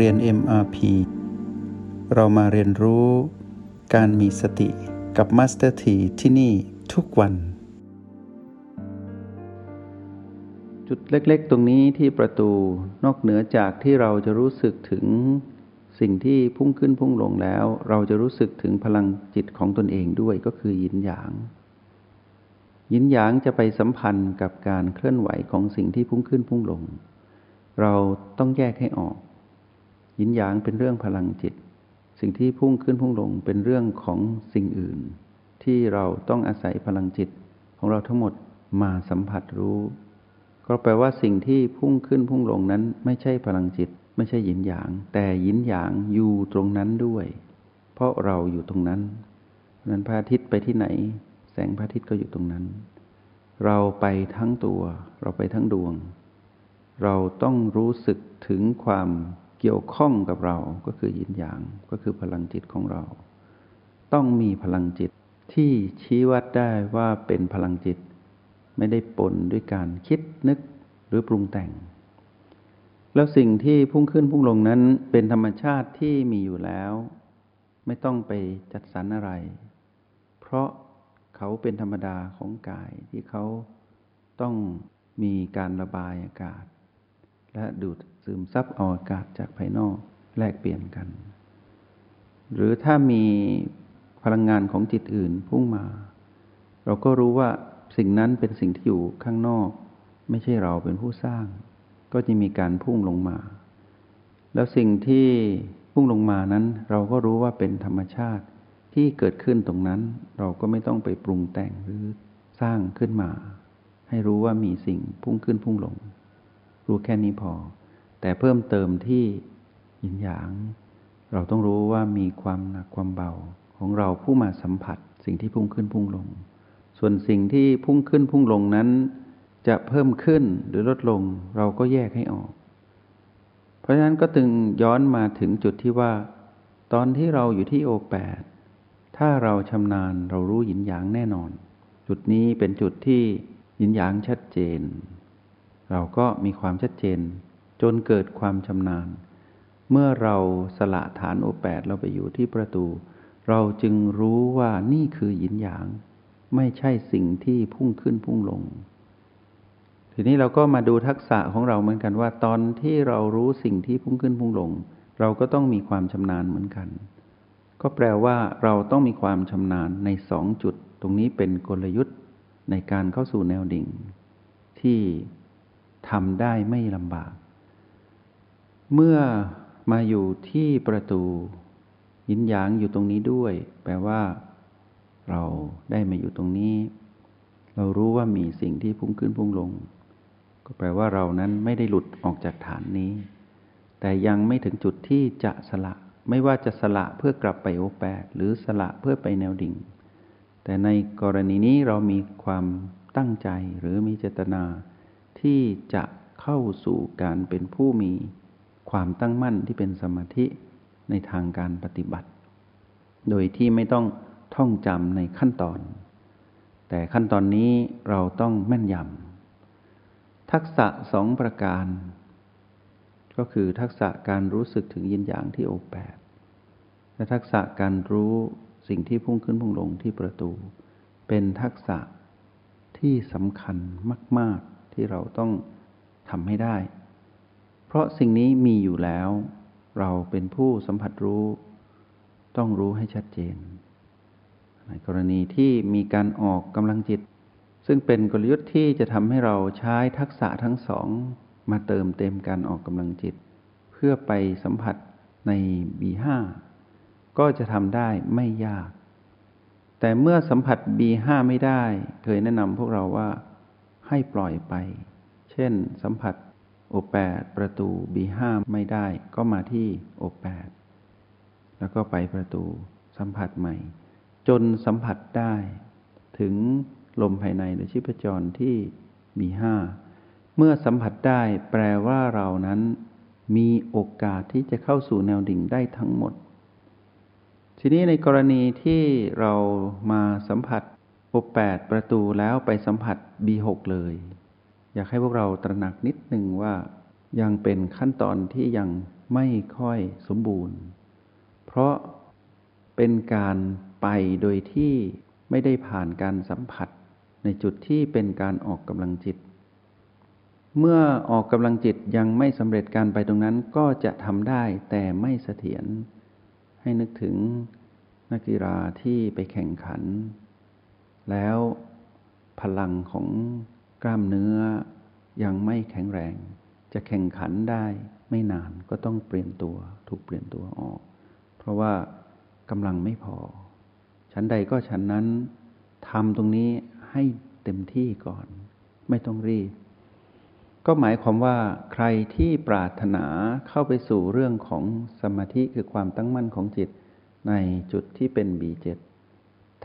เรียน MRP เรามาเรียนรู้การมีสติกับ Master T ที่ที่นี่ทุกวัน จุดเล็กๆ ตรงนี้ที่ประตูนอกเหนือจากที่เราจะรู้สึกถึงสิ่งที่พุ่งขึ้นพุ่งลงแล้ว เราจะรู้สึกถึงพลังจิตของตนเองด้วยก็คือยินหยางยินหยางจะไปสัมพันธ์กับการเคลื่อนไหวของสิ่งที่พุ่งขึ้นพุ่งลง เราต้องแยกให้ออก ยินหยางเป็นเรื่องพลังจิต สิ่งที่พุ่งขึ้นพุ่งลงเป็นเรื่องของสิ่งอื่น ที่เราต้องอาศัยพลังจิต ของเราทั้งหมดมาสัมผัสรู้ ก็แปลว่าสิ่งที่พุ่งขึ้นพุ่งลงนั้น ไม่ใช่พลังจิต ไม่ใช่ยินหยาง แต่ยินหยางอยู่ตรงนั้นด้วย เพราะเราอยู่ตรงนั้นนั้นพระอาทิตย์ไปที่ไหน แสงพระอาทิตย์ก็อยู่ตรงนั้น เราไปทั้งตัว เราไปทั้งดวง เราต้องรู้สึกถึงความ เกี่ยวข้องกับเราก็คือยินหยางก็คือพลังจิตของเรา ต้องมีพลังจิตที่ชี้วัดได้ว่าเป็นพลังจิต ไม่ได้ปนด้วยการคิดนึกหรือปรุงแต่ง แล้วสิ่งที่พุ่งขึ้นพุ่งลงนั้นเป็นธรรมชาติที่มีอยู่แล้ว ไม่ต้องไปจัดสรรอะไร เพราะเขาเป็นธรรมดาของกายที่เขาต้องมีการระบายอากาศ และดูดซึมซับเอาอากาศจากภายนอกแลกเปลี่ยนกัน หรือถ้ามีพลังงานของจิตอื่นพุ่งมา เราก็รู้ว่าสิ่งนั้นเป็นสิ่งที่อยู่ข้างนอก ไม่ใช่เราเป็นผู้สร้าง ก็จะมีการพุ่งลงมา แล้วสิ่งที่พุ่งลงมานั้น เราก็รู้ว่าเป็นธรรมชาติที่เกิดขึ้นตรงนั้น เราก็ไม่ต้องไปปรุงแต่งหรือสร้างขึ้นมา ให้รู้ว่ามีสิ่งพุ่งขึ้นพุ่งลง รู้แค่นี้พอ แต่เพิ่มเติมที่ยินหยาง เราต้องรู้ว่ามีความหนักความเบาของเราผู้มาสัมผัสสิ่งที่พุ่งขึ้นพุ่งลง ส่วนสิ่งที่พุ่งขึ้นพุ่งลงนั้น จะเพิ่มขึ้นหรือลดลงเราก็แยกให้ออก เพราะฉะนั้นก็ตึงย้อนมาถึงจุดที่ว่า ตอนที่เราอยู่ที่โอแปดถ้าเราชำนาญเรารู้หยินหยางแน่นอน จุดนี้เป็นจุดที่หยินหยางชัดเจน เราก็มีความชัดเจน จนเกิดความชำนาญ เมื่อเราสละฐานโอแปดเราไปอยู่ที่ประตู เราจึงรู้ว่านี่คือหยินหยาง ไม่ใช่สิ่งที่พุ่งขึ้นพุ่งลง ทีนี้เราก็มาดูทักษะของเราเหมือนกันว่า ตอนที่เรารู้สิ่งที่พุ่งขึ้นพุ่งลง เราก็ต้องมีความชำนาญเหมือนกัน ก็แปลว่าเราต้องมีความชำนาญในสองจุด ตรงนี้เป็นกลยุทธ์ในการเข้าสู่แนวดิ่ง ที่ ทำได้ไม่ลำบาก เมื่อมาอยู่ที่ประตูยินหยางอยู่ตรงนี้ด้วย แปลว่า เราได้มาอยู่ตรงนี้ เรารู้ว่ามีสิ่งที่พุ่งขึ้นพุ่งลง ก็แปลว่าเรานั้นไม่ได้หลุดออกจากฐานนี้ แต่ยังไม่ถึงจุดที่จะสละ ไม่ว่าจะสละเพื่อกลับไปโอแปดหรือสละเพื่อไปแนวดิ่ง แต่ในกรณีนี้เรามีความตั้งใจหรือมีเจตนา ที่จะเข้าสู่การเป็นผู้มีความตั้งมั่นที่เป็นสมาธิในทางการปฏิบัติ โดยที่ไม่ต้องท่องจำในขั้นตอน แต่ขั้นตอนนี้เราต้องแม่นยำทักษะสองประการ ก็คือทักษะการรู้สึกถึงยินหยางที่โอแปดและทักษะการรู้สิ่งที่พุ่งขึ้นพุ่งลงที่ประตู เป็นทักษะที่สำคัญมาก ๆ ที่เราต้องทำให้ได้ เพราะสิ่งนี้มีอยู่แล้ว เราเป็นผู้สัมผัสรู้ ต้องรู้ให้ชัดเจน ในกรณีที่มีการออกกำลังจิต ซึ่งเป็นกลยุทธ์ที่จะทำให้เราใช้ทักษะทั้งสอง มาเติมเต็มการออกกำลังจิต เพื่อไปสัมผัสใน B5 ก็จะทำได้ไม่ยาก แต่เมื่อสัมผัส B5 ไม่ได้ เคยแนะนำพวกเราว่า ให้ปล่อยไป เช่น สัมผัสโอแปดประตู B5 ไม่ได้ก็มาที่โอแปดแล้วก็ไปประตูสัมผัสใหม่ จนสัมผัสได้ ถึงลมภายในหรือชีพจรที่ B5 เมื่อสัมผัสได้แปลว่าเรานั้น มีโอกาสที่จะเข้าสู่แนวดิ่งได้ทั้งหมด ทีนี้ในกรณีที่เรามาสัมผัส โอแปดประตูแล้วไปสัมผัส B6 เลย อยากให้พวกเราตระหนักนิดหนึ่งว่ายังเป็นขั้นตอนที่ยังไม่ค่อยสมบูรณ์ เพราะเป็นการไปโดยที่ไม่ได้ผ่านการสัมผัส ในจุดที่เป็นการออกกำลังจิต เมื่อออกกำลังจิตยังไม่สำเร็จการไปตรงนั้นก็จะทำได้แต่ไม่เสถียรให้นึกถึงนักกีฬาที่ไปแข่งขัน แล้วพลังของกล้ามเนื้อยังไม่แข็งแรง จะแข่งขันได้ไม่นานก็ต้องเปลี่ยนตัว ถูกเปลี่ยนตัวออก เพราะว่ากำลังไม่พอ ชั้นใดก็ชั้นนั้นทำตรงนี้ให้เต็มที่ก่อน ไม่ต้องรีบ ก็หมายความว่าใครที่ปรารถนาเข้าไปสู่เรื่องของสมาธิคือความตั้งมั่นของจิตในจุดที่เป็นบีเจ็ด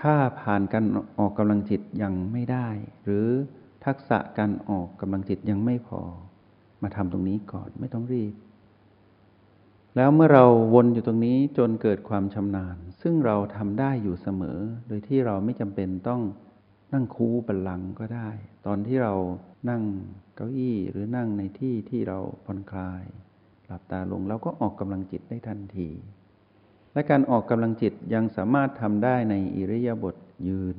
ถ้าผ่านการออกกำลังจิตยังไม่ได้ หรือทักษะการออกกำลังจิตยังไม่พอ มาทำตรงนี้ก่อนไม่ต้องรีบ แล้วเมื่อเราวนอยู่ตรงนี้จนเกิดความชำนาญ ซึ่งเราทำได้อยู่เสมอ โดยที่เราไม่จำเป็นต้องนั่งคูบัลลังก็ได้ ตอนที่เรานั่งเก้าอี้หรือนั่งในที่ที่เราผ่อนคลาย หลับตาลงเราก็ออกกำลังจิตได้ทันที และการออกกำลังจิตยังสามารถทำได้ในอิริยาบถยืน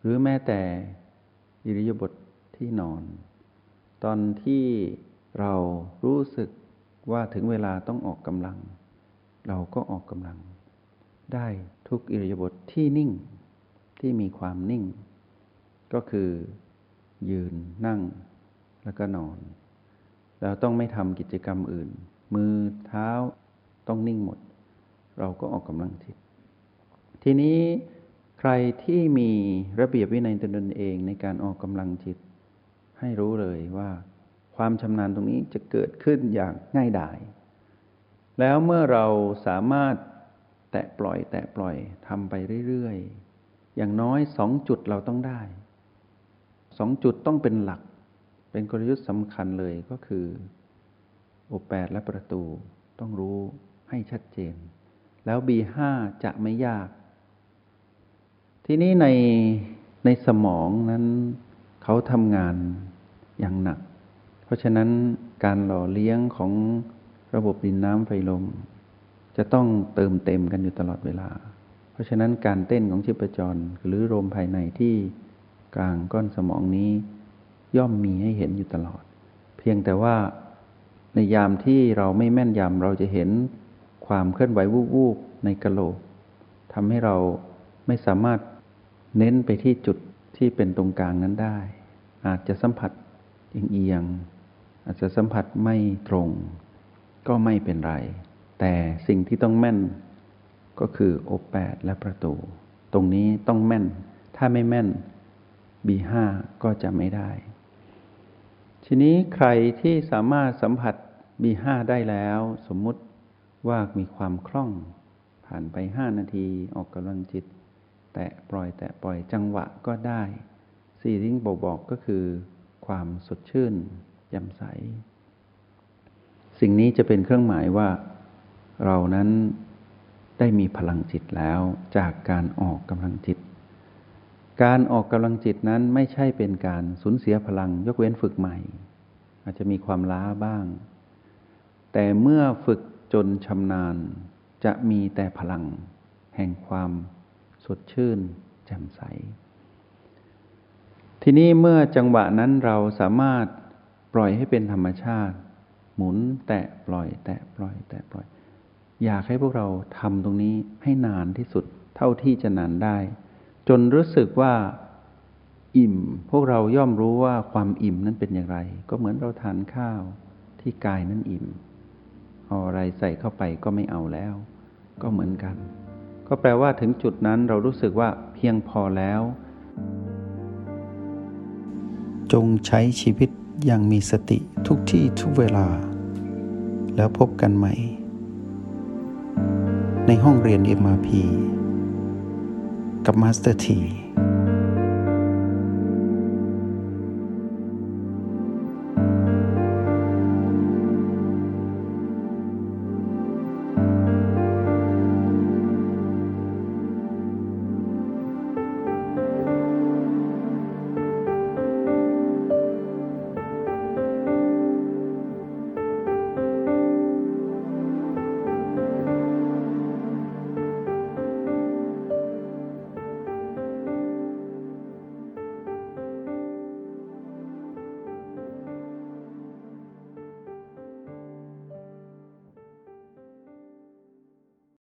หรือแม้แต่อิริยาบถทที่นอน ตอนที่เรารู้สึกว่าถึงเวลาต้องออกกำลัง เราก็ออกกำลัง ได้ทุกอิริยาบถทที่นิ่งที่มีความนิ่ง ก็คือยืนนั่งแล้วก็นอนแล้วต้องไม่ทำกิจกรรมอื่น มือเท้าต้องนิ่งหมด เราก็ออกกำลังจิต ทีนี้ใครที่มีระเบียบวินัยตนเองในการออกกำลังจิต ให้รู้เลยว่า ความชำนาญตรงนี้จะเกิดขึ้นอย่างง่ายดาย แล้วเมื่อเราสามารถแตะปล่อย แตะปล่อยทำไปเรื่อยๆ อย่างน้อยสองจุดเราต้องได้สองจุดต้องเป็นหลัก เป็นกลยุทธ์สำคัญเลยก็คือโอแปดและประตูต้องรู้ให้ชัดเจน แล้ว B5 จะไม่ยาก ทีนี้ในในสมองนั้นเขาทำงานอย่างหนัก เพราะฉะนั้นการหล่อเลี้ยงของระบบดินน้ำไฟลม จะต้องเติมเต็มกันอยู่ตลอดเวลา เพราะฉะนั้นการเต้นของชีพจรหรือลมภายในที่กลางก้อนสมองนี้ ย่อมมีให้เห็นอยู่ตลอด เพียงแต่ว่าในยามที่เราไม่แม่นยำเราจะเห็น ความเคลื่อนไหววูบๆในกระโหลกทำให้เราไม่สามารถเน้นไปที่จุดที่เป็นตรงกลางนั้นได้ อาจจะสัมผัสเอียงๆอาจจะสัมผัสไม่ตรง ก็ไม่เป็นไร แต่สิ่งที่ต้องแม่น ก็คือโอแปดและประตู ตรงนี้ต้องแม่น ถ้าไม่แม่น B5 ก็จะไม่ได้ ทีนี้ใครที่สามารถสัมผัส B5 ได้แล้ว สมมุติ ว่ามีความคล่อง ผ่านไปห้านาทีออกกำลังจิต แตะปล่อยแตะปล่อยจังหวะก็ได้สี่ทิ้งบอกบอกก็คือ ความสดชื่นแจ่มใส สิ่งนี้จะเป็นเครื่องหมายว่า เรานั้นได้มีพลังจิตแล้วจากการออกกำลังจิต การออกกำลังจิตนั้นไม่ใช่เป็นการสูญเสียพลังยกเว้นฝึกใหม่ อาจจะมีความล้าบ้าง แต่เมื่อฝึก จนชำนาญจะมีแต่พลัง แห่งความสดชื่น แจ่มใส ทีนี้เมื่อจังหวะนั้นเราสามารถปล่อยให้เป็นธรรมชาติ หมุนแตะปล่อย แตะปล่อย แตะปล่อย อยากให้พวกเราทำตรงนี้ให้นานที่สุดเท่าที่จะนานได้ จนรู้สึกว่าอิ่ม พวกเราย่อมรู้ว่าความอิ่มนั้นเป็นอย่างไร ก็เหมือนเราทานข้าวที่กายนั้นอิ่ม เอาอะไรใส่เข้าไปก็ไม่เอาแล้ว ก็เหมือนกัน ก็แปลว่าถึงจุดนั้นเรารู้สึกว่าเพียงพอแล้ว จงใช้ชีวิตอย่างมีสติทุกที่ทุกเวลา แล้วพบกันใหม่ ในห้องเรียน MRP กับ Master T